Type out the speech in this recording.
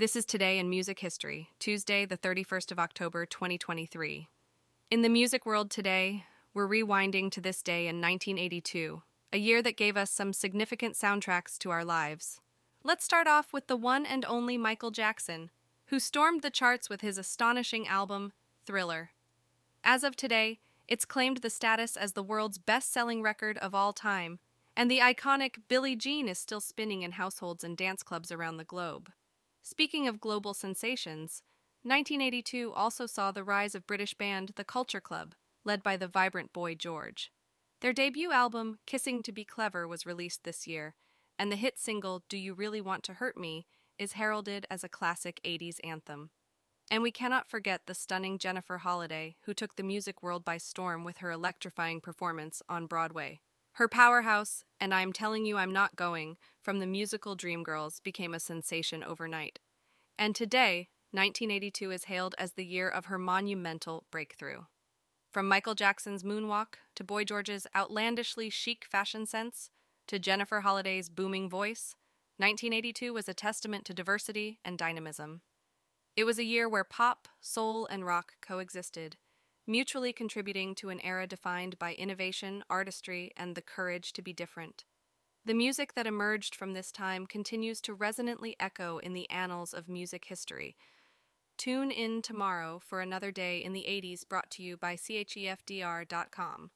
This is Today in Music History, Tuesday, the 31st of October, 2023. In the music world today, we're rewinding to this day in 1982, a year that gave us some significant soundtracks to our lives. Let's start off with the one and only Michael Jackson, who stormed the charts with his astonishing album, Thriller. As of today, it's claimed the status as the world's best selling record of all time, and the iconic Billie Jean is still spinning in households and dance clubs around the globe. Speaking of global sensations, 1982 also saw the rise of British band The Culture Club, led by the vibrant Boy George. Their debut album, Kissing to Be Clever, was released this year, and the hit single Do You Really Want to Hurt Me is heralded as a classic 80s anthem. And we cannot forget the stunning Jennifer Holliday, who took the music world by storm with her electrifying performance on Broadway. Her powerhouse, and I'm Telling You I'm Not Going, from the musical Dreamgirls became a sensation overnight. And today, 1982 is hailed as the year of her monumental breakthrough. From Michael Jackson's moonwalk to Boy George's outlandishly chic fashion sense to Jennifer Holliday's booming voice, 1982 was a testament to diversity and dynamism. It was a year where pop, soul, and rock coexisted, mutually contributing to an era defined by innovation, artistry, and the courage to be different. The music that emerged from this time continues to resonantly echo in the annals of music history. Tune in tomorrow for another day in the 80s brought to you by CHEFDR.com.